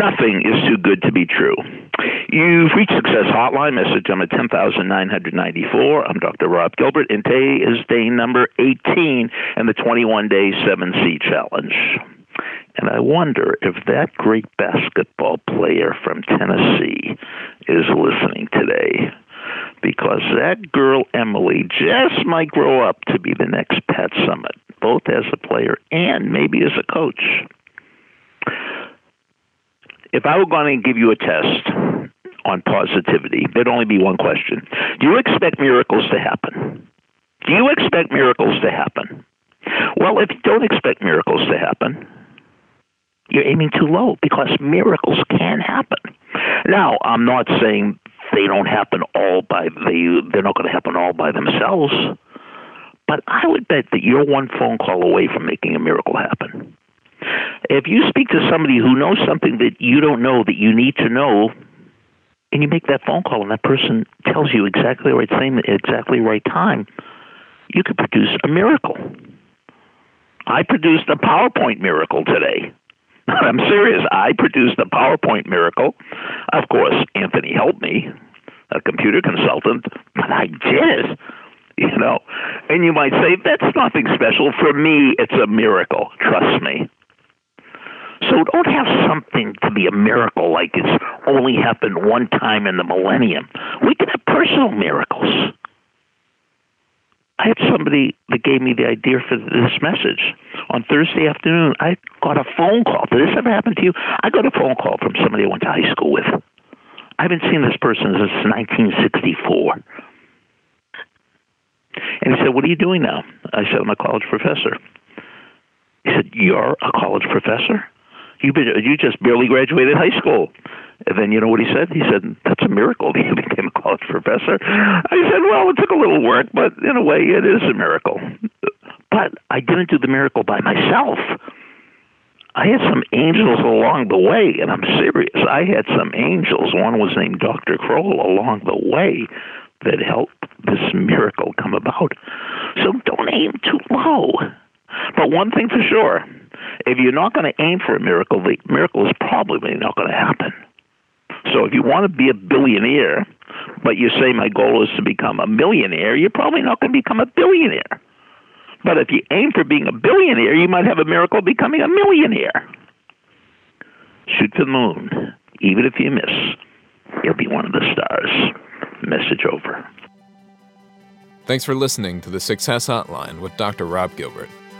Nothing is too good to be true. You've reached Success Hotline, message number 10994. I'm Dr. Rob Gilbert, and today is day number 18 in the 21 day 7C challenge. And I wonder if that great basketball player from Tennessee is listening today. Because that girl, Emily, just might grow up to be the next Pat Summitt, both as a player and maybe as a coach if I were going to give you a test on positivity, there'd only be one question Do you expect miracles to happen? Do you expect miracles to happen? Well, if you don't expect miracles to happen, you're aiming too low because miracles can happen. Now, I'm not saying they don't happen all by they they're not going to happen all by themselves, but I would bet that you're one phone call away from making a miracle happen. If you speak to somebody who knows something that you don't know that you need to know, and you make that phone call and that person tells you exactly the right thing at exactly the right time, you could produce a miracle. I produced a PowerPoint miracle today. I'm serious. I produced a PowerPoint miracle. Of course, Anthony helped me, a computer consultant, but I did. it. You know, and you might say that's nothing special. For me, it's a miracle. Trust me. So don't have something to be a miracle like it's only happened one time in the millennium. We can have personal miracles. I had somebody that gave me the idea for this message. On Thursday afternoon, I got a phone call. Did this ever happen to you? I got a phone call from somebody I went to high school with. I haven't seen this person since 1964. And he said, What are you doing now? I said, I'm a college professor. He said, You're a college professor? You you just barely graduated high school. And then you know what he said? He said, "That's a miracle that you became a college professor." I said, "Well, it took a little work, but in a way, it is a miracle." But I didn't do the miracle by myself. I had some angels along the way, and I'm serious. I had some angels. One was named Dr. Kroll along the way that helped this miracle come about. So don't aim too low. But one thing for sure if you're not going to aim for a miracle, the miracle is probably not going to happen. So if you want to be a billionaire, but you say my goal is to become a millionaire, you're probably not going to become a billionaire. But if you aim for being a billionaire, you might have a miracle becoming a millionaire. Shoot for the moon. Even if you miss, you'll be one of the stars. Message over. Thanks for listening to the Success Hotline with Dr. Rob Gilbert